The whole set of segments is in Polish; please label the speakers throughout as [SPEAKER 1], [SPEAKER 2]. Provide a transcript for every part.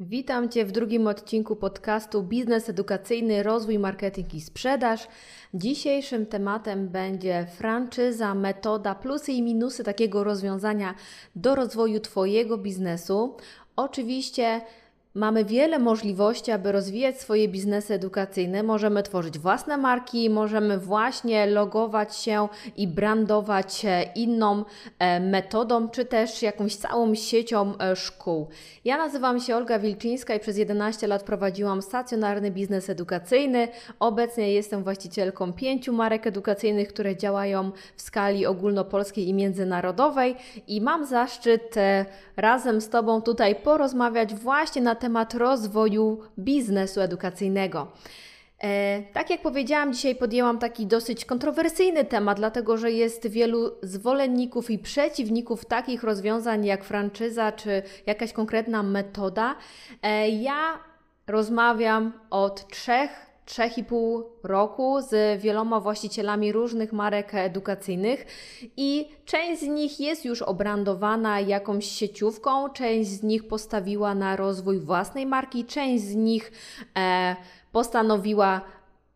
[SPEAKER 1] Witam Cię w drugim odcinku podcastu Biznes Edukacyjny, Rozwój, Marketing i Sprzedaż. Dzisiejszym tematem będzie franczyza, metoda, plusy i minusy takiego rozwiązania do rozwoju Twojego biznesu. Oczywiście Mamy wiele możliwości, aby rozwijać swoje biznesy edukacyjne. Możemy tworzyć własne marki, możemy właśnie logować się i brandować inną e, metodą, czy też jakąś całą siecią e, szkół. Ja nazywam się Olga Wilczyńska i przez 11 lat prowadziłam stacjonarny biznes edukacyjny. Obecnie jestem właścicielką pięciu marek edukacyjnych, które działają w skali ogólnopolskiej i międzynarodowej i mam zaszczyt e, razem z Tobą tutaj porozmawiać właśnie na temat temat rozwoju biznesu edukacyjnego. E, tak jak powiedziałam, dzisiaj podjęłam taki dosyć kontrowersyjny temat, dlatego że jest wielu zwolenników i przeciwników takich rozwiązań jak franczyza czy jakaś konkretna metoda. E, ja rozmawiam od trzech 3,5 roku z wieloma właścicielami różnych marek edukacyjnych. I część z nich jest już obrandowana jakąś sieciówką, część z nich postawiła na rozwój własnej marki, część z nich e, postanowiła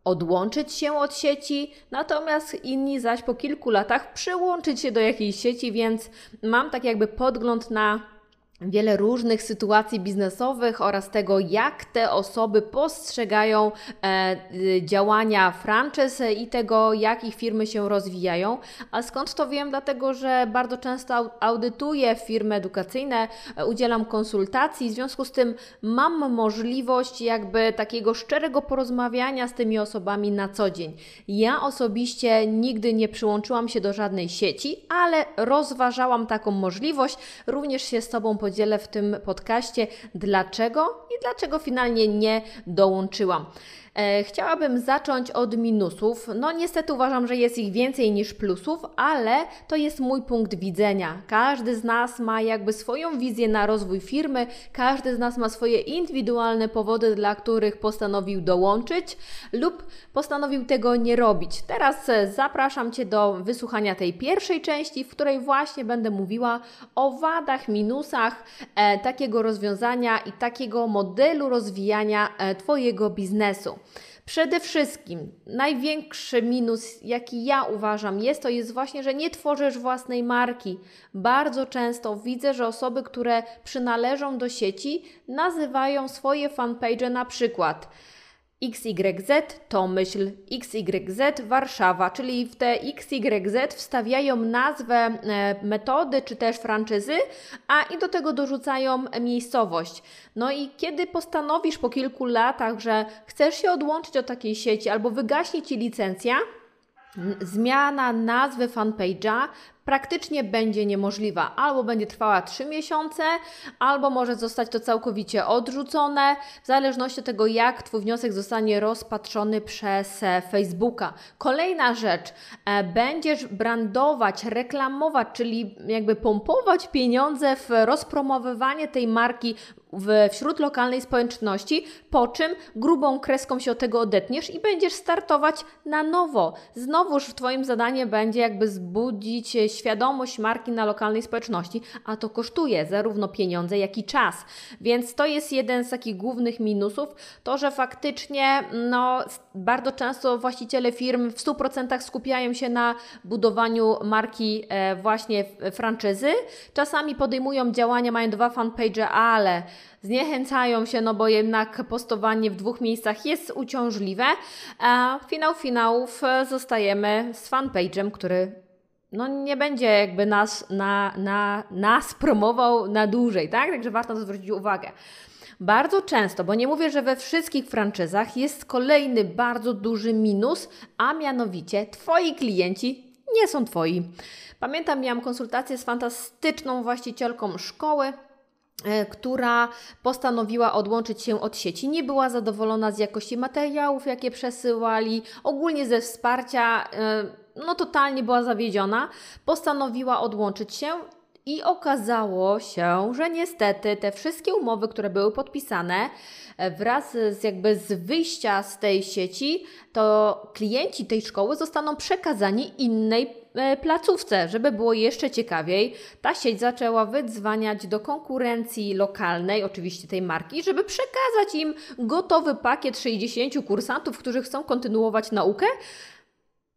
[SPEAKER 1] odłączyć się od sieci, natomiast inni zaś po kilku latach przyłączyć się do jakiejś sieci, więc mam tak jakby podgląd na wiele różnych sytuacji biznesowych oraz tego, jak te osoby postrzegają e, y, działania franchise i tego, jak ich firmy się rozwijają. A skąd to wiem? Dlatego, że bardzo często audytuję firmy edukacyjne, e, udzielam konsultacji, w związku z tym mam możliwość jakby takiego szczerego porozmawiania z tymi osobami na co dzień. Ja osobiście nigdy nie przyłączyłam się do żadnej sieci, ale rozważałam taką możliwość, również się z Tobą podzieliłam podzielę w tym podcaście, dlaczego i dlaczego finalnie nie dołączyłam. E, chciałabym zacząć od minusów. No niestety uważam, że jest ich więcej niż plusów, ale to jest mój punkt widzenia. Każdy z nas ma jakby swoją wizję na rozwój firmy, każdy z nas ma swoje indywidualne powody, dla których postanowił dołączyć lub postanowił tego nie robić. Teraz e, zapraszam Cię do wysłuchania tej pierwszej części, w której właśnie będę mówiła o wadach, minusach e, takiego rozwiązania i takiego modelu rozwijania e, Twojego biznesu. Przede wszystkim największy minus, jaki ja uważam, jest to jest właśnie, że nie tworzysz własnej marki. Bardzo często widzę, że osoby, które przynależą do sieci, nazywają swoje fanpage na przykład XYZ to myśl XYZ Warszawa, czyli w te XYZ wstawiają nazwę e, metody czy też franczyzy, a i do tego dorzucają miejscowość. No i kiedy postanowisz po kilku latach, że chcesz się odłączyć od takiej sieci albo wygaśnie ci licencja, zmiana nazwy fanpage'a praktycznie będzie niemożliwa. Albo będzie trwała 3 miesiące, albo może zostać to całkowicie odrzucone, w zależności od tego, jak Twój wniosek zostanie rozpatrzony przez e, Facebooka. Kolejna rzecz, e, będziesz brandować, reklamować, czyli jakby pompować pieniądze w rozpromowywanie tej marki w, wśród lokalnej społeczności, po czym grubą kreską się od tego odetniesz i będziesz startować na nowo. Znowuż Twoim zadaniem będzie jakby zbudzić świadomość marki na lokalnej społeczności, a to kosztuje zarówno pieniądze, jak i czas. Więc to jest jeden z takich głównych minusów, to, że faktycznie no, bardzo często właściciele firm w 100% skupiają się na budowaniu marki e, właśnie franczyzy. Czasami podejmują działania, mają dwa fanpage, ale zniechęcają się, no bo jednak postowanie w dwóch miejscach jest uciążliwe. A finał finałów e, zostajemy z fanpage'em, który no nie będzie jakby nas, na, na, nas promował na dłużej, tak? Także warto to zwrócić uwagę. Bardzo często, bo nie mówię, że we wszystkich franczyzach jest kolejny bardzo duży minus, a mianowicie Twoi klienci nie są Twoi. Pamiętam, miałam konsultację z fantastyczną właścicielką szkoły, E, która postanowiła odłączyć się od sieci. Nie była zadowolona z jakości materiałów, jakie przesyłali, ogólnie ze wsparcia, e, no totalnie była zawiedziona. Postanowiła odłączyć się I okazało się, że niestety te wszystkie umowy, które były podpisane e, wraz z jakby z wyjścia z tej sieci, to klienci tej szkoły zostaną przekazani innej e, placówce, żeby było jeszcze ciekawiej. Ta sieć zaczęła wydzwaniać do konkurencji lokalnej, oczywiście tej marki, żeby przekazać im gotowy pakiet 60 kursantów, którzy chcą kontynuować naukę.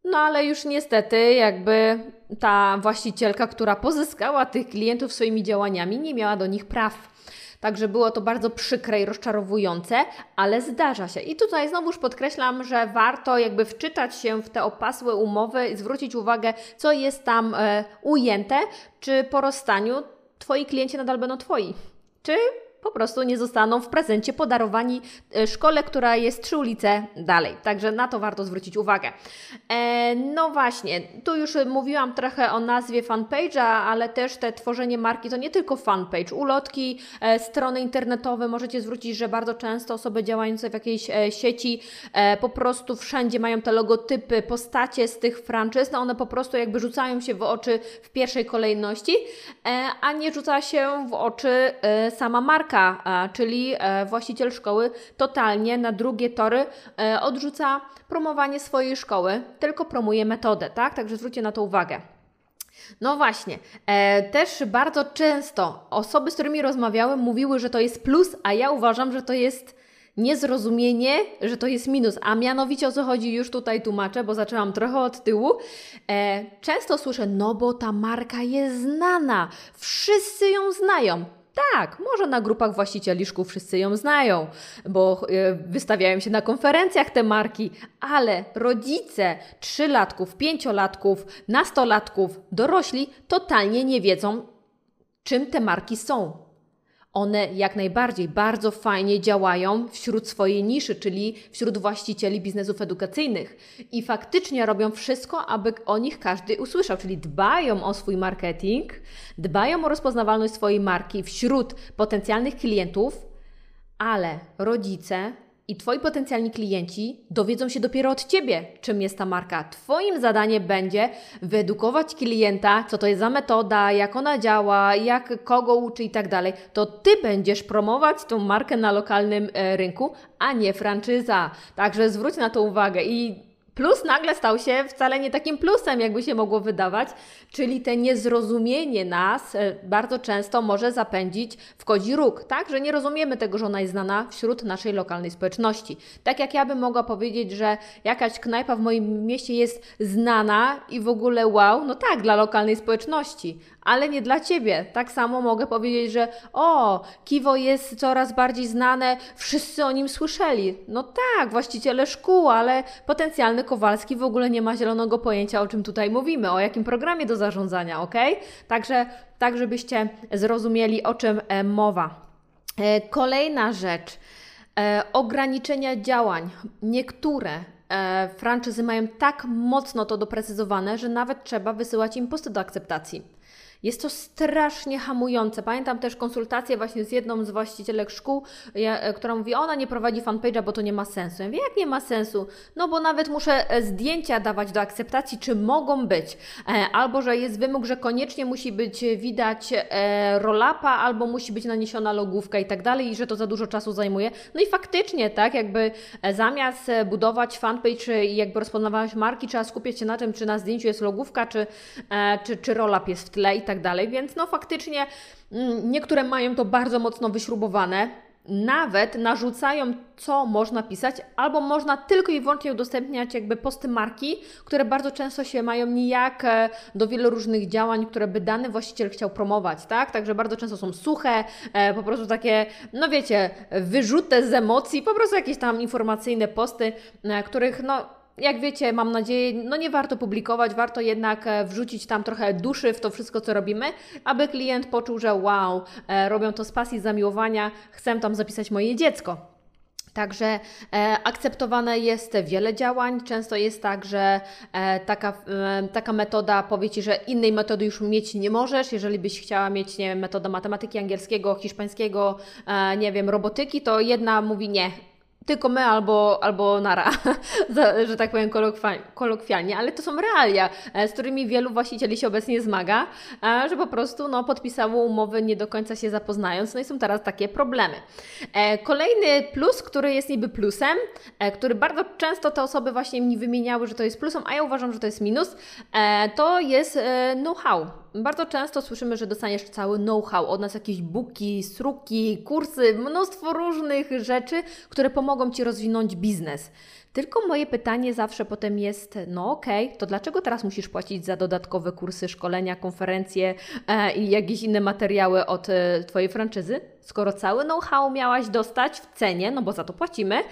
[SPEAKER 1] No ale już niestety jakby ta właścicielka, która pozyskała tych klientów swoimi działaniami, nie miała do nich praw. Także było to bardzo przykre i rozczarowujące, ale zdarza się. I tutaj znowuż podkreślam, że warto jakby wczytać się w te opasłe umowy i zwrócić uwagę, co jest tam e, ujęte, czy po rozstaniu Twoi klienci nadal będą Twoi. Czy po prostu nie zostaną w prezencie podarowani e, szkole, która jest trzy ulice dalej. Także na to warto zwrócić uwagę. E, no właśnie, tu już mówiłam trochę o nazwie fanpage'a, ale też te tworzenie marki to nie tylko fanpage. Ulotki, e, strony internetowe, możecie zwrócić, że bardzo często osoby działające w jakiejś e, sieci e, po prostu wszędzie mają te logotypy, postacie z tych franczyz, no one po prostu jakby rzucają się w oczy w pierwszej kolejności, e, a nie rzuca się w oczy sama marka czyli e, właściciel szkoły totalnie na drugie tory e, odrzuca promowanie swojej szkoły, tylko promuje metodę, tak? Także zwróćcie na to uwagę. No właśnie, e, też bardzo często osoby, z którymi rozmawiałem, mówiły, że to jest plus, a ja uważam, że to jest niezrozumienie, że to jest minus. A mianowicie o co chodzi, już tutaj tłumaczę, bo zaczęłam trochę od tyłu. E, często słyszę, no bo ta marka jest znana, wszyscy ją znają. Tak, może na grupach właścicieli szkół wszyscy ją znają, bo e, wystawiają się na konferencjach te marki, ale rodzice trzylatków, pięciolatków, nastolatków, dorośli totalnie nie wiedzą, czym te marki są. One jak najbardziej bardzo fajnie działają wśród swojej niszy, czyli wśród właścicieli biznesów edukacyjnych. I faktycznie robią wszystko, aby o nich każdy usłyszał, czyli dbają o swój marketing, dbają o rozpoznawalność swojej marki wśród potencjalnych klientów, ale rodzice i Twoi potencjalni klienci dowiedzą się dopiero od Ciebie, czym jest ta marka. Twoim zadaniem będzie wyedukować klienta, co to jest za metoda, jak ona działa, jak kogo uczy i tak dalej. To Ty będziesz promować tą markę na lokalnym e, rynku, a nie franczyza. Także zwróć na to uwagę i Plus nagle stał się wcale nie takim plusem, jakby się mogło wydawać, czyli te niezrozumienie nas e, bardzo często może zapędzić w kodzi róg, tak? Że nie rozumiemy tego, że ona jest znana wśród naszej lokalnej społeczności. Tak jak ja bym mogła powiedzieć, że jakaś knajpa w moim mieście jest znana i w ogóle wow, no tak, dla lokalnej społeczności, ale nie dla Ciebie. Tak samo mogę powiedzieć, że o, Kiwo jest coraz bardziej znane, wszyscy o nim słyszeli. No tak, właściciele szkół, ale potencjalny Kowalski w ogóle nie ma zielonego pojęcia, o czym tutaj mówimy, o jakim programie do zarządzania, ok? Także, tak żebyście zrozumieli, o czym e, mowa. E, kolejna rzecz. E, ograniczenia działań. Niektóre e, franczyzy mają tak mocno to doprecyzowane, że nawet trzeba wysyłać im posty do akceptacji. Jest to strasznie hamujące. Pamiętam też konsultację właśnie z jedną z właścicielek szkół, e, która mówi, ona nie prowadzi fanpage'a, bo to nie ma sensu. Ja mówię, jak nie ma sensu? No bo nawet muszę e, zdjęcia dawać do akceptacji, czy mogą być. E, albo, że jest wymóg, że koniecznie musi być widać rolapa, albo musi być naniesiona logówka i tak dalej, i że to za dużo czasu zajmuje. No i faktycznie, tak, jakby zamiast budować fanpage i jakby rozpoznawać marki, trzeba skupiać się na tym, czy na zdjęciu jest logówka, czy, czy, czy rolap jest w tle i tak tak dalej, więc no faktycznie mm, niektóre mają to bardzo mocno wyśrubowane, nawet narzucają, co można pisać, albo można tylko i wyłącznie udostępniać jakby posty marki, które bardzo często się mają nijak e, do wielu różnych działań, które by dany właściciel chciał promować, tak? Także bardzo często są suche, e, po prostu takie, no wiecie, wyrzute z emocji, po prostu jakieś tam informacyjne posty, e, których no jak wiecie, mam nadzieję, no nie warto publikować, warto jednak e, wrzucić tam trochę duszy w to wszystko, co robimy, aby klient poczuł, że wow, e, robią to z pasji, zamiłowania, chcę tam zapisać moje dziecko. Także e, akceptowane jest wiele działań. Często jest tak, że e, taka, e, taka metoda powie Ci, że innej metody już mieć nie możesz. Jeżeli byś chciała mieć nie wiem, metodę matematyki, angielskiego, hiszpańskiego, e, nie wiem, robotyki, to jedna mówi nie, tylko my albo, albo nara, że tak powiem kolokwialnie, ale to są realia, e, z którymi wielu właścicieli się obecnie zmaga, e, że po prostu no, podpisało umowy nie do końca się zapoznając, no i są teraz takie problemy. E, kolejny plus, który jest niby plusem, który bardzo często te osoby właśnie mi wymieniały, że to jest plusem, a ja uważam, że to jest minus, to jest know-how bardzo często słyszymy, że dostaniesz cały know-how, od nas jakieś buki, struki, kursy, mnóstwo różnych rzeczy, które pomogą Ci rozwinąć biznes. Tylko moje pytanie zawsze potem jest, no okej, okay, to dlaczego teraz musisz płacić za dodatkowe kursy, szkolenia, konferencje e, i jakieś inne materiały od e, Twojej franczyzy? Skoro cały know-how miałaś dostać w cenie, no bo za to płacimy,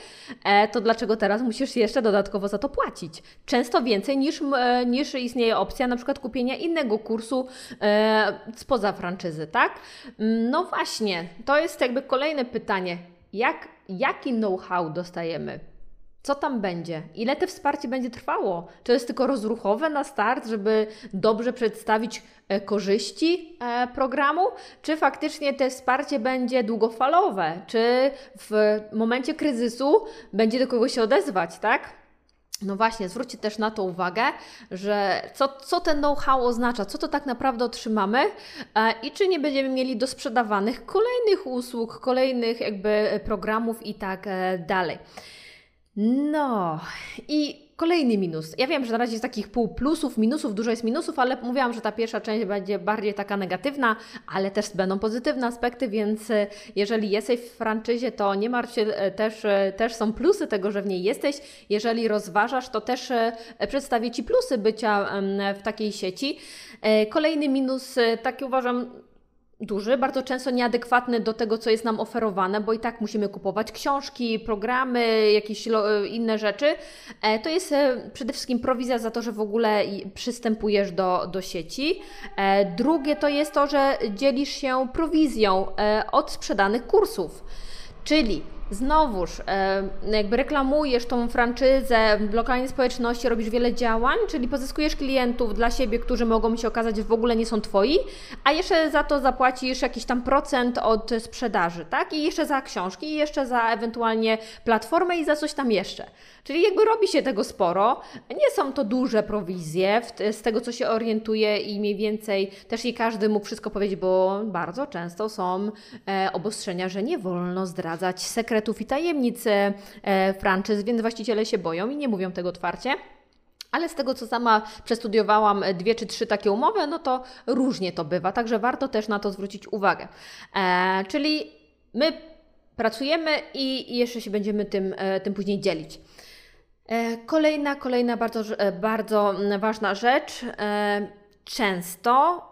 [SPEAKER 1] e, to dlaczego teraz musisz jeszcze dodatkowo za to płacić? Często więcej niż, e, niż istnieje opcja na przykład kupienia innego kursu e, spoza franczyzy, tak? Mm, no właśnie, to jest jakby kolejne pytanie. Jak, jaki know-how dostajemy? Co tam będzie? Ile to wsparcie będzie trwało? Czy to jest tylko rozruchowe na start, żeby dobrze przedstawić e, korzyści e, programu? Czy faktycznie to wsparcie będzie długofalowe? Czy w momencie kryzysu będzie do kogoś się odezwać, tak? No właśnie, zwróćcie też na to uwagę, że co, co ten know-how oznacza, co to tak naprawdę otrzymamy e, i czy nie będziemy mieli do sprzedawanych kolejnych usług, kolejnych jakby programów i tak dalej. No i kolejny minus. Ja wiem, że na razie jest takich pół plusów, minusów, dużo jest minusów, ale mówiłam, że ta pierwsza część będzie bardziej taka negatywna, ale też będą pozytywne aspekty, więc e, jeżeli jesteś w franczyzie, to nie martw się, e, też, e, też są plusy tego, że w niej jesteś. Jeżeli rozważasz, to też przedstawię Ci plusy bycia w takiej sieci. Kolejny minus, taki uważam, duży, bardzo często nieadekwatny do tego, co jest nam oferowane, bo i tak musimy kupować książki, programy, jakieś inne rzeczy. E, to jest e, przede wszystkim prowizja za to, że w ogóle przystępujesz do, do sieci. E, drugie to jest to, że dzielisz się prowizją od sprzedanych kursów. Czyli znowuż e, jakby reklamujesz tą franczyzę w lokalnej społeczności, robisz wiele działań, czyli pozyskujesz klientów dla siebie, którzy mogą się okazać, w ogóle nie są twoi, a jeszcze za to zapłacisz jakiś tam procent od sprzedaży, tak? I jeszcze za książki, i jeszcze za ewentualnie platformę i za coś tam jeszcze. Czyli jakby robi się tego sporo. Nie są to duże prowizje, z tego co się orientuję i mniej więcej też nie każdy mógł wszystko powiedzieć, bo bardzo często są e, obostrzenia, że nie wolno zdradzać sekretów i tajemnic e, franczyz, więc właściciele się boją i nie mówią tego otwarcie. Ale z tego, co sama przestudiowałam dwie czy trzy takie umowy, no to różnie to bywa, także warto też na to zwrócić uwagę. E, czyli my pracujemy i jeszcze się będziemy tym, e, tym później dzielić. E, kolejna, kolejna bardzo, e, bardzo ważna rzecz. E, często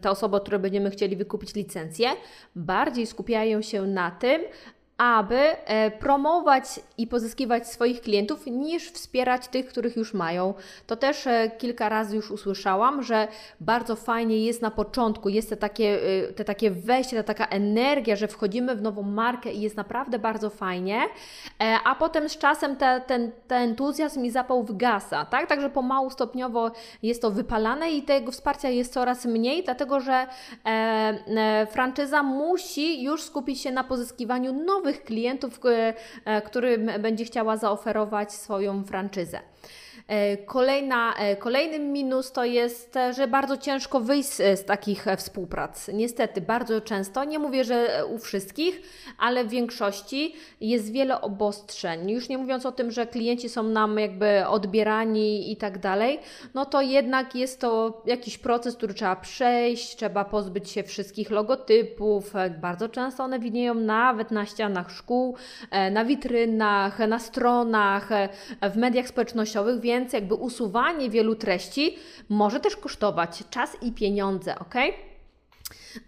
[SPEAKER 1] te osoby, które będziemy chcieli wykupić licencję, bardziej skupiają się na tym, aby e, promować i pozyskiwać swoich klientów, niż wspierać tych, których już mają. To też e, kilka razy już usłyszałam, że bardzo fajnie jest na początku, jest te takie, e, te takie wejście, ta taka energia, że wchodzimy w nową markę i jest naprawdę bardzo fajnie, a potem z czasem te, ten, ten entuzjazm i zapał wygasa, tak? Także pomału, stopniowo jest to wypalane i tego wsparcia jest coraz mniej, dlatego że e, franczyza musi już skupić się na pozyskiwaniu nowych nowych klientów, e, którym będzie chciała zaoferować swoją franczyzę. E, kolejna, e, kolejny minus to jest, że bardzo ciężko wyjść z takich współprac. Niestety, bardzo często, nie mówię, że u wszystkich, ale w większości jest wiele obostrzeń. Już nie mówiąc o tym, że klienci są nam jakby odbierani i tak dalej, no to jednak jest to jakiś proces, który trzeba przejść, trzeba pozbyć się wszystkich logotypów. Bardzo często one widnieją nawet na ścianach szkół, e, na witrynach, na stronach, w mediach społecznościowych, więc więc jakby usuwanie wielu treści może też kosztować czas i pieniądze, ok?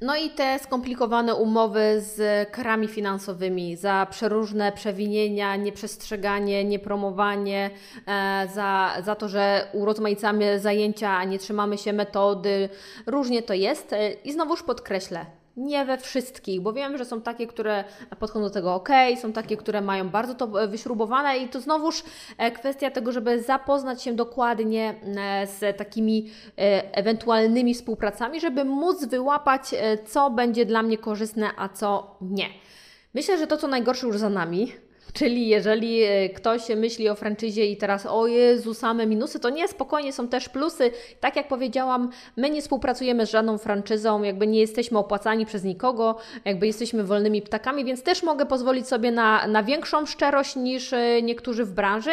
[SPEAKER 1] No i te skomplikowane umowy z karami finansowymi za przeróżne przewinienia, nieprzestrzeganie, niepromowanie, e, za, za to, że urozmaicamy zajęcia, nie trzymamy się metody. Różnie to jest. E, I znowuż podkreślę, nie we wszystkich, bo wiem, że są takie, które podchodzą do tego ok, są takie, które mają bardzo to e, wyśrubowane i to znowuż e, kwestia tego, żeby zapoznać się dokładnie e, z takimi ewentualnymi współpracami, żeby móc wyłapać, co będzie dla mnie korzystne, a co nie. Myślę, że to, co najgorsze już za nami, Czyli jeżeli e, ktoś myśli o franczyzie i teraz o Jezu, same minusy, to nie, spokojnie, są też plusy. Tak jak powiedziałam, my nie współpracujemy z żadną franczyzą, jakby nie jesteśmy opłacani przez nikogo, jakby jesteśmy wolnymi ptakami, więc też mogę pozwolić sobie na, na większą szczerość niż e, niektórzy w branży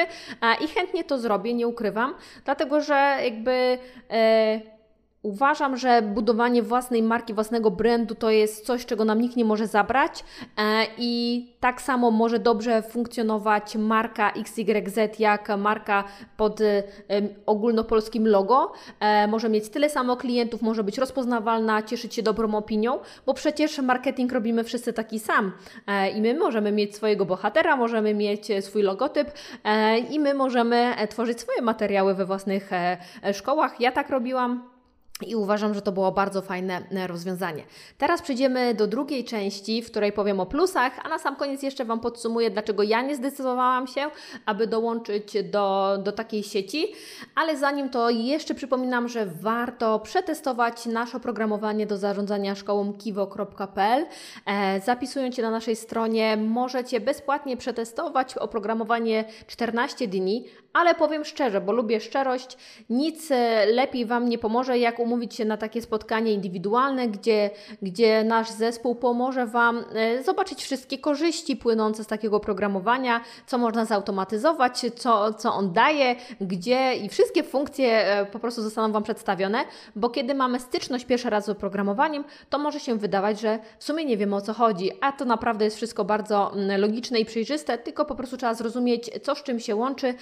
[SPEAKER 1] i chętnie to zrobię, nie ukrywam, dlatego że jakby... E, Uważam, że budowanie własnej marki, własnego brandu to jest coś, czego nam nikt nie może zabrać e, i tak samo może dobrze funkcjonować marka XYZ jak marka pod e, ogólnopolskim logo. E, może mieć tyle samo klientów, może być rozpoznawalna, cieszyć się dobrą opinią, bo przecież marketing robimy wszyscy taki sam i my możemy mieć swojego bohatera, możemy mieć swój logotyp i my możemy tworzyć swoje materiały we własnych szkołach. Ja tak robiłam. I uważam, że to było bardzo fajne e, rozwiązanie. Teraz przejdziemy do drugiej części, w której powiem o plusach, a na sam koniec jeszcze Wam podsumuję, dlaczego ja nie zdecydowałam się, aby dołączyć do, do takiej sieci. Ale zanim to jeszcze przypominam, że warto przetestować nasze oprogramowanie do zarządzania szkołą kiwo.pl. E, zapisując się na naszej stronie, możecie bezpłatnie przetestować oprogramowanie 14 dni, ale powiem szczerze, bo lubię szczerość, nic e, lepiej Wam nie pomoże, jak umówić się na takie spotkanie indywidualne, gdzie, gdzie nasz zespół pomoże Wam e, zobaczyć wszystkie korzyści płynące z takiego programowania, co można zautomatyzować, co, co on daje, gdzie i wszystkie funkcje e, po prostu zostaną Wam przedstawione, bo kiedy mamy styczność pierwszy raz z oprogramowaniem, to może się wydawać, że w sumie nie wiemy o co chodzi, a to naprawdę jest wszystko bardzo mm, logiczne i przejrzyste, tylko po prostu trzeba zrozumieć, co z czym się łączy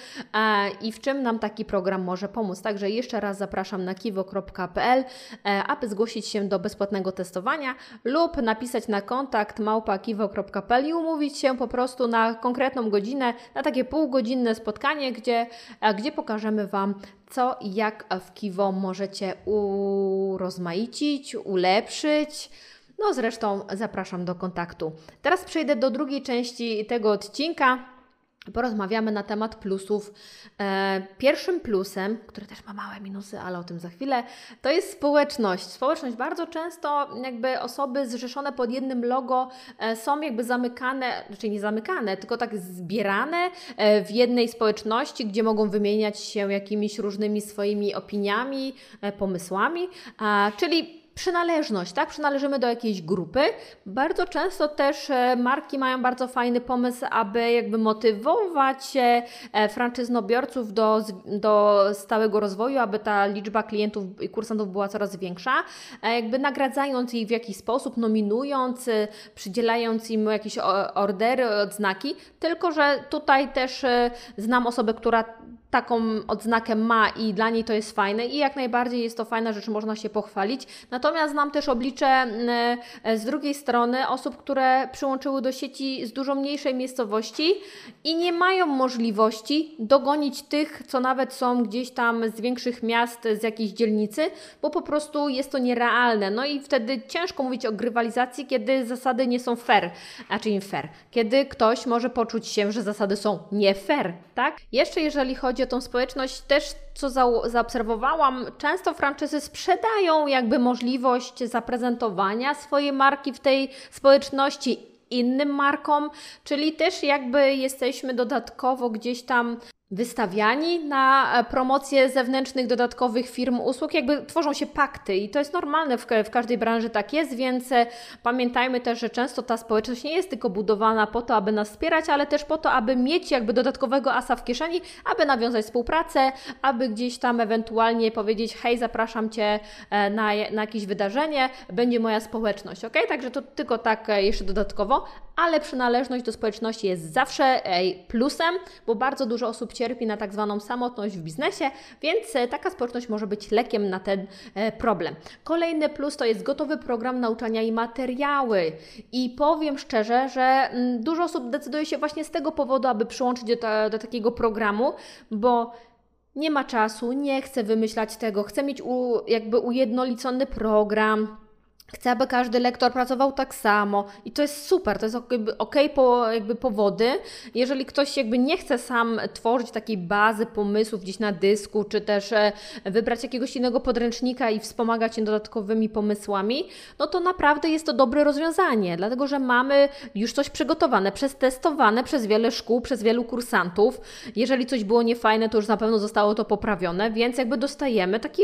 [SPEAKER 1] i w czym nam taki program może pomóc. Także jeszcze raz zapraszam na kiwo.pl, e, aby zgłosić się do bezpłatnego testowania lub napisać na kontakt małpa.kiwo.pl i umówić się po prostu na konkretną godzinę, na takie półgodzinne spotkanie, gdzie, e, gdzie pokażemy Wam, co i jak w Kiwo możecie urozmaicić, ulepszyć. No zresztą zapraszam do kontaktu. Teraz przejdę do drugiej części tego odcinka porozmawiamy na temat plusów. E, pierwszym plusem, który też ma małe minusy, ale o tym za chwilę, to jest społeczność. Społeczność bardzo często jakby osoby zrzeszone pod jednym logo e, są jakby zamykane, znaczy nie zamykane, tylko tak zbierane e, w jednej społeczności, gdzie mogą wymieniać się jakimiś różnymi swoimi opiniami, pomysłami, czyli przynależność, tak? Przynależymy do jakiejś grupy. Bardzo często też e, marki mają bardzo fajny pomysł, aby jakby motywować e, franczyznobiorców do, do stałego rozwoju, aby ta liczba klientów i kursantów była coraz większa, e, jakby nagradzając ich w jakiś sposób, nominując, przydzielając im jakieś ordery, odznaki, tylko że tutaj też znam osobę, która taką odznakę ma i dla niej to jest fajne i jak najbardziej jest to fajna rzecz, można się pochwalić. Natomiast znam też oblicze e, z drugiej strony osób, które przyłączyły do sieci z dużo mniejszej miejscowości i nie mają możliwości dogonić tych, co nawet są gdzieś tam z większych miast, z jakiejś dzielnicy, bo po prostu jest to nierealne. No i wtedy ciężko mówić o grywalizacji, kiedy zasady nie są fair, a czy fair, kiedy ktoś może poczuć się, że zasady są nie fair, tak? Jeszcze jeżeli chodzi chodzi o tą społeczność, też co za, zaobserwowałam, często franczyzy sprzedają jakby możliwość zaprezentowania swojej marki w tej społeczności innym markom, czyli też jakby jesteśmy dodatkowo gdzieś tam wystawiani na e, promocję zewnętrznych, dodatkowych firm, usług, jakby tworzą się pakty i to jest normalne, w, w każdej branży tak jest, więc e, pamiętajmy też, że często ta społeczność nie jest tylko budowana po to, aby nas wspierać, ale też po to, aby mieć jakby dodatkowego asa w kieszeni, aby nawiązać współpracę, aby gdzieś tam ewentualnie powiedzieć, hej, zapraszam Cię e, na, na jakieś wydarzenie, będzie moja społeczność, ok? Także to tylko tak jeszcze dodatkowo, ale przynależność do społeczności jest zawsze plusem, bo bardzo dużo osób cierpi na tak zwaną samotność w biznesie, więc e, taka społeczność może być lekiem na ten e, problem. Kolejny plus to jest gotowy program nauczania i materiały. I powiem szczerze, że mm, dużo osób decyduje się właśnie z tego powodu, aby przyłączyć do, do takiego programu, bo nie ma czasu, nie chce wymyślać tego, chce mieć u, jakby ujednolicony program, Chcę, aby każdy lektor pracował tak samo i to jest super, to jest jakby ok po, jakby powody. Jeżeli ktoś jakby nie chce sam tworzyć takiej bazy pomysłów gdzieś na dysku, czy też e, wybrać jakiegoś innego podręcznika i wspomagać się dodatkowymi pomysłami, no to naprawdę jest to dobre rozwiązanie, dlatego że mamy już coś przygotowane, przetestowane przez wiele szkół, przez wielu kursantów. Jeżeli coś było niefajne, to już na pewno zostało to poprawione, więc jakby dostajemy taki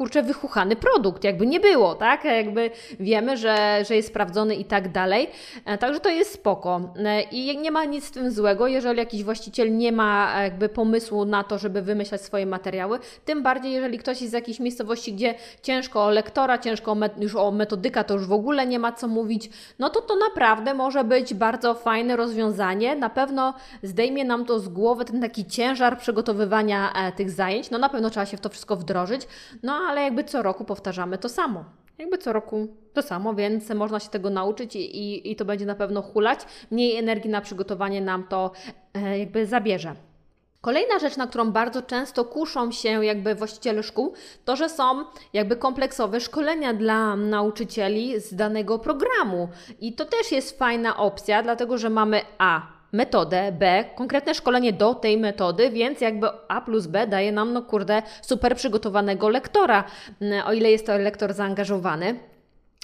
[SPEAKER 1] kurczę, wychuchany produkt, jakby nie było, tak? Jakby wiemy, że, że jest sprawdzony i tak dalej. E, także to jest spoko. E, I nie ma nic z tym złego, jeżeli jakiś właściciel nie ma e, jakby pomysłu na to, żeby wymyślać swoje materiały. Tym bardziej, jeżeli ktoś jest z jakiejś miejscowości, gdzie ciężko o lektora, ciężko już o metodyka, to już w ogóle nie ma co mówić, no to to naprawdę może być bardzo fajne rozwiązanie. Na pewno zdejmie nam to z głowy ten taki ciężar przygotowywania tych zajęć. No na pewno trzeba się w to wszystko wdrożyć. No ale jakby co roku powtarzamy to samo. Jakby co roku to samo, więc można się tego nauczyć i, i, i to będzie na pewno hulać. Mniej energii na przygotowanie nam to e, jakby zabierze. Kolejna rzecz, na którą bardzo często kuszą się jakby właściciele szkół, to że są jakby kompleksowe szkolenia dla nauczycieli z danego programu. I to też jest fajna opcja, dlatego że mamy A metodę, B, konkretne szkolenie do tej metody, więc jakby A plus B daje nam, no kurde, super przygotowanego lektora, mm, o ile jest to lektor zaangażowany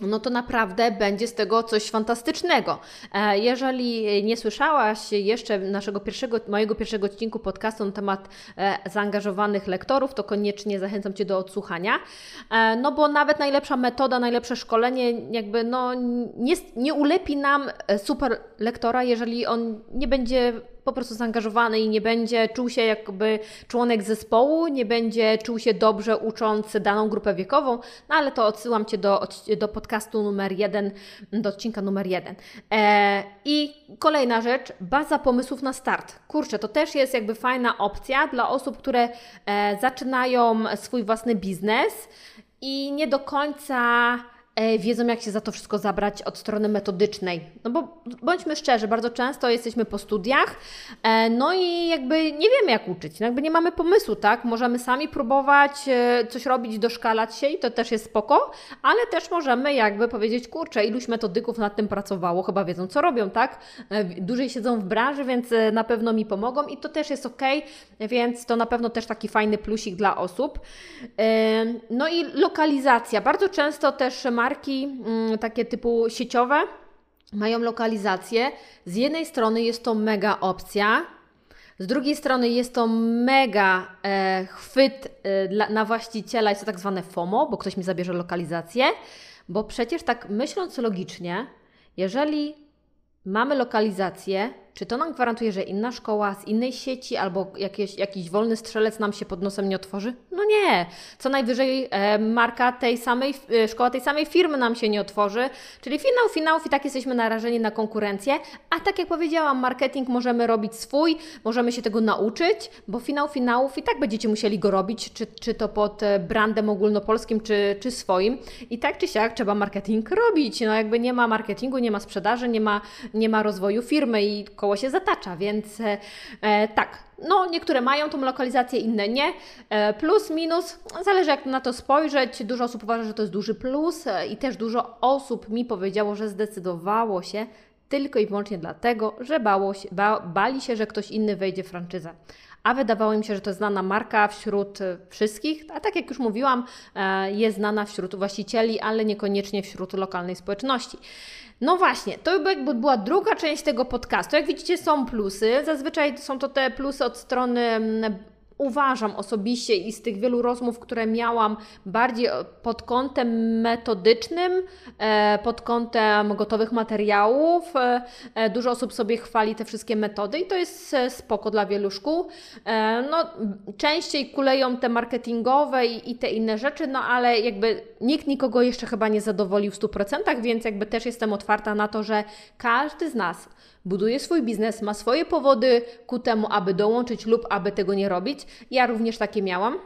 [SPEAKER 1] no to naprawdę będzie z tego coś fantastycznego. E, jeżeli nie słyszałaś jeszcze naszego pierwszego, mojego pierwszego odcinku podcastu na temat e, zaangażowanych lektorów, to koniecznie zachęcam Cię do odsłuchania, e, no bo nawet najlepsza metoda, najlepsze szkolenie jakby no nie, nie ulepi nam super lektora, jeżeli on nie będzie po prostu zaangażowany i nie będzie czuł się jakby członek zespołu, nie będzie czuł się dobrze ucząc daną grupę wiekową, no ale to odsyłam Cię do, do podcastu numer jeden, do odcinka numer jeden. E, I kolejna rzecz, baza pomysłów na start. Kurczę, to też jest jakby fajna opcja dla osób, które e, zaczynają swój własny biznes i nie do końca wiedzą, jak się za to wszystko zabrać od strony metodycznej. No bo bądźmy szczerzy, bardzo często jesteśmy po studiach, e, no i jakby nie wiemy, jak uczyć. No jakby nie mamy pomysłu, tak? Możemy sami próbować e, coś robić, doszkalać się i to też jest spoko, ale też możemy jakby powiedzieć, kurczę, iluś metodyków nad tym pracowało, chyba wiedzą, co robią, tak? Dłużej siedzą w branży, więc na pewno mi pomogą i to też jest ok, więc to na pewno też taki fajny plusik dla osób. No i lokalizacja. Bardzo często też ma marki mm, takie typu sieciowe mają lokalizację. Z jednej strony jest to mega opcja, z drugiej strony jest to mega e, chwyt e, dla, na właściciela, jest to tak zwane FOMO, bo ktoś mi zabierze lokalizację, bo przecież tak myśląc logicznie, jeżeli mamy lokalizację, czy to nam gwarantuje, że inna szkoła z innej sieci albo jakieś, jakiś wolny strzelec nam się pod nosem nie otworzy? No nie. Co najwyżej e, marka tej samej, e, szkoła tej samej firmy nam się nie otworzy, czyli finał finałów i tak jesteśmy narażeni na konkurencję, a tak jak powiedziałam, marketing możemy robić swój, możemy się tego nauczyć, bo finał finałów i tak będziecie musieli go robić, czy, czy to pod e, brandem ogólnopolskim, czy, czy swoim i tak czy siak trzeba marketing robić, no jakby nie ma marketingu, nie ma sprzedaży, nie ma, nie ma rozwoju firmy i koło się zatacza, więc e, e, tak, no, niektóre mają tą lokalizację, inne nie. E, plus, minus, zależy jak na to spojrzeć. Dużo osób uważa, że to jest duży plus e, i też dużo osób mi powiedziało, że zdecydowało się tylko i wyłącznie dlatego, że bało się, ba, bali się, że ktoś inny wejdzie w franczyzę. A wydawało mi się, że to znana marka wśród wszystkich, a tak jak już mówiłam, jest znana wśród właścicieli, ale niekoniecznie wśród lokalnej społeczności. No właśnie, to jakby była druga część tego podcastu. Jak widzicie, są plusy. Zazwyczaj są to te plusy od strony mm, uważam osobiście i z tych wielu rozmów, które miałam, bardziej pod kątem metodycznym, e, pod kątem gotowych materiałów. E, e, dużo osób sobie chwali te wszystkie metody i to jest spoko dla wielu szkół. No, częściej kuleją te marketingowe i, te inne rzeczy, no ale jakby nikt nikogo jeszcze chyba nie zadowolił w 100%, więc jakby też jestem otwarta na to, że każdy z nas buduje swój biznes, ma swoje powody ku temu, aby dołączyć lub aby tego nie robić. Ja również takie miałam.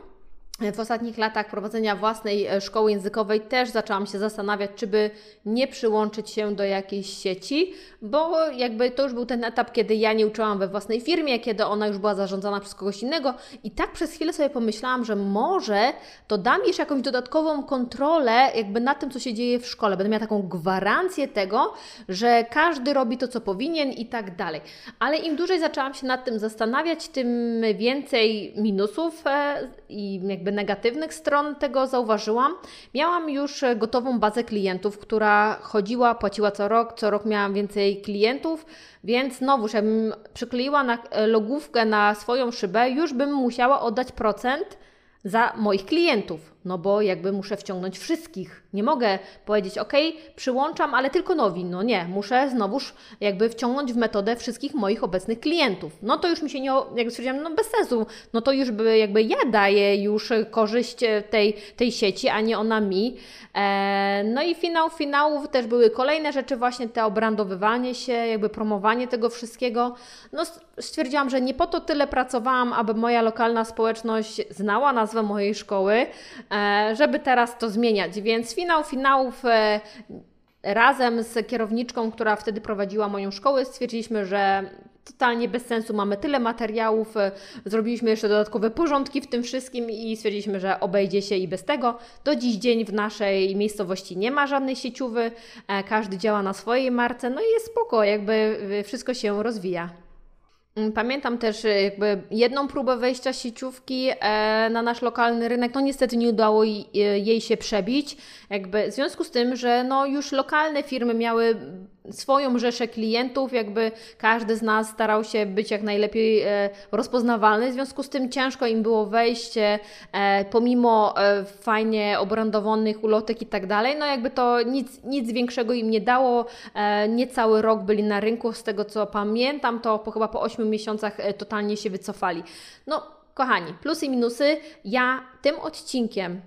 [SPEAKER 1] W ostatnich latach prowadzenia własnej e, szkoły językowej też zaczęłam się zastanawiać, czy by nie przyłączyć się do jakiejś sieci, bo jakby to już był ten etap, kiedy ja nie uczyłam we własnej firmie, kiedy ona już była zarządzana przez kogoś innego i tak przez chwilę sobie pomyślałam, że może to da mi jeszcze jakąś dodatkową kontrolę jakby nad tym, co się dzieje w szkole. Będę miała taką gwarancję tego, że każdy robi to, co powinien i tak dalej. Ale im dłużej zaczęłam się nad tym zastanawiać, tym więcej minusów e, i jakby jakby negatywnych stron tego zauważyłam. Miałam już gotową bazę klientów, która chodziła, płaciła co rok, co rok miałam więcej klientów, więc znowuż, jakbym przykleiła na logówkę na swoją szybę, już bym musiała oddać procent za moich klientów, no bo jakby muszę wciągnąć wszystkich. Nie mogę powiedzieć, ok, przyłączam, ale tylko nowi. No nie, muszę znowuż jakby wciągnąć w metodę wszystkich moich obecnych klientów. No to już mi się nie, jakby stwierdziłam, no bez sensu. No to już by jakby ja daję już korzyść tej, tej sieci, a nie ona mi. E, no i finał finałów też były kolejne rzeczy, właśnie te obrandowywanie się, jakby promowanie tego wszystkiego. No stwierdziłam, że nie po to tyle pracowałam, aby moja lokalna społeczność znała nazwę mojej szkoły, e, żeby teraz to zmieniać. Więc finał finałów e, razem z kierowniczką, która wtedy prowadziła moją szkołę, stwierdziliśmy, że totalnie bez sensu, mamy tyle materiałów, e, zrobiliśmy jeszcze dodatkowe porządki w tym wszystkim i stwierdziliśmy, że obejdzie się i bez tego. Do dziś dzień w naszej miejscowości nie ma żadnej sieciowy, każdy działa na swojej marce, no i jest spoko, jakby wszystko się rozwija. Mm, pamiętam też e, jakby jedną próbę wejścia sieciówki e, na nasz lokalny rynek, no niestety nie udało e, jej się przebić, jakby w związku z tym, że no już lokalne firmy miały swoją rzeszę klientów, jakby każdy z nas starał się być jak najlepiej rozpoznawalny, w związku z tym ciężko im było wejść, pomimo fajnie obrandowanych ulotek i tak dalej, no jakby to nic, nic większego im nie dało, nie cały rok byli na rynku, z tego co pamiętam, to po, chyba po 8 miesiącach e, totalnie się wycofali. No, kochani, plusy i minusy. Ja tym odcinkiem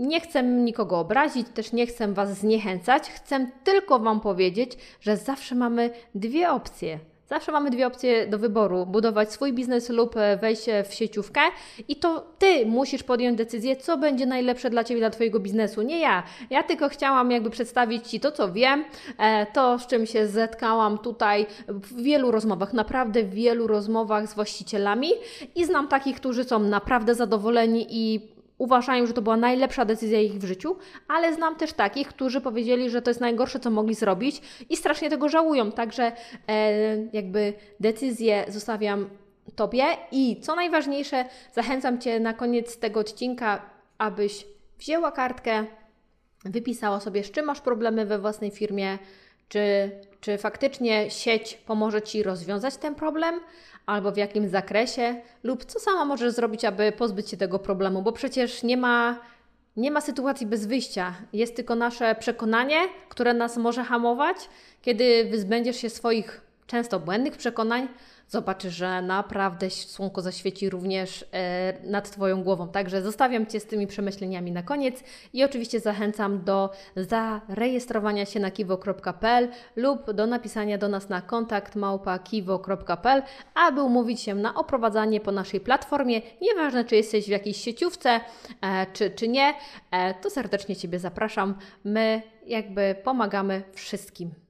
[SPEAKER 1] nie chcę nikogo obrazić, też nie chcę Was zniechęcać. Chcę tylko Wam powiedzieć, że zawsze mamy dwie opcje. Zawsze mamy dwie opcje do wyboru: budować swój biznes lub e, wejść w sieciówkę, i to ty musisz podjąć decyzję, co będzie najlepsze dla ciebie, dla twojego biznesu, nie ja. Ja tylko chciałam jakby przedstawić ci to, co wiem, e, to z czym się zetkałam tutaj w wielu rozmowach, naprawdę w wielu rozmowach z właścicielami i znam takich, którzy są naprawdę zadowoleni i uważają, że to była najlepsza decyzja ich w życiu, ale znam też takich, którzy powiedzieli, że to jest najgorsze, co mogli zrobić i strasznie tego żałują. Także e, jakby decyzję zostawiam Tobie i co najważniejsze, zachęcam Cię na koniec tego odcinka, abyś wzięła kartkę, wypisała sobie, z czym masz problemy we własnej firmie, czy, czy faktycznie sieć pomoże Ci rozwiązać ten problem, albo w jakim zakresie, lub co sama możesz zrobić, aby pozbyć się tego problemu, bo przecież nie ma, nie ma sytuacji bez wyjścia. Jest tylko nasze przekonanie, które nas może hamować, kiedy wyzbędziesz się swoich często błędnych przekonań, zobaczysz, że naprawdę słonko zaświeci również e, nad Twoją głową. Także zostawiam Cię z tymi przemyśleniami na koniec i oczywiście zachęcam do zarejestrowania się na kiwo.pl lub do napisania do nas na kontakt małpa.kiwo.pl, aby umówić się na oprowadzanie po naszej platformie. Nieważne, czy jesteś w jakiejś sieciówce, e, czy, czy nie, e, to serdecznie Ciebie zapraszam. My jakby pomagamy wszystkim.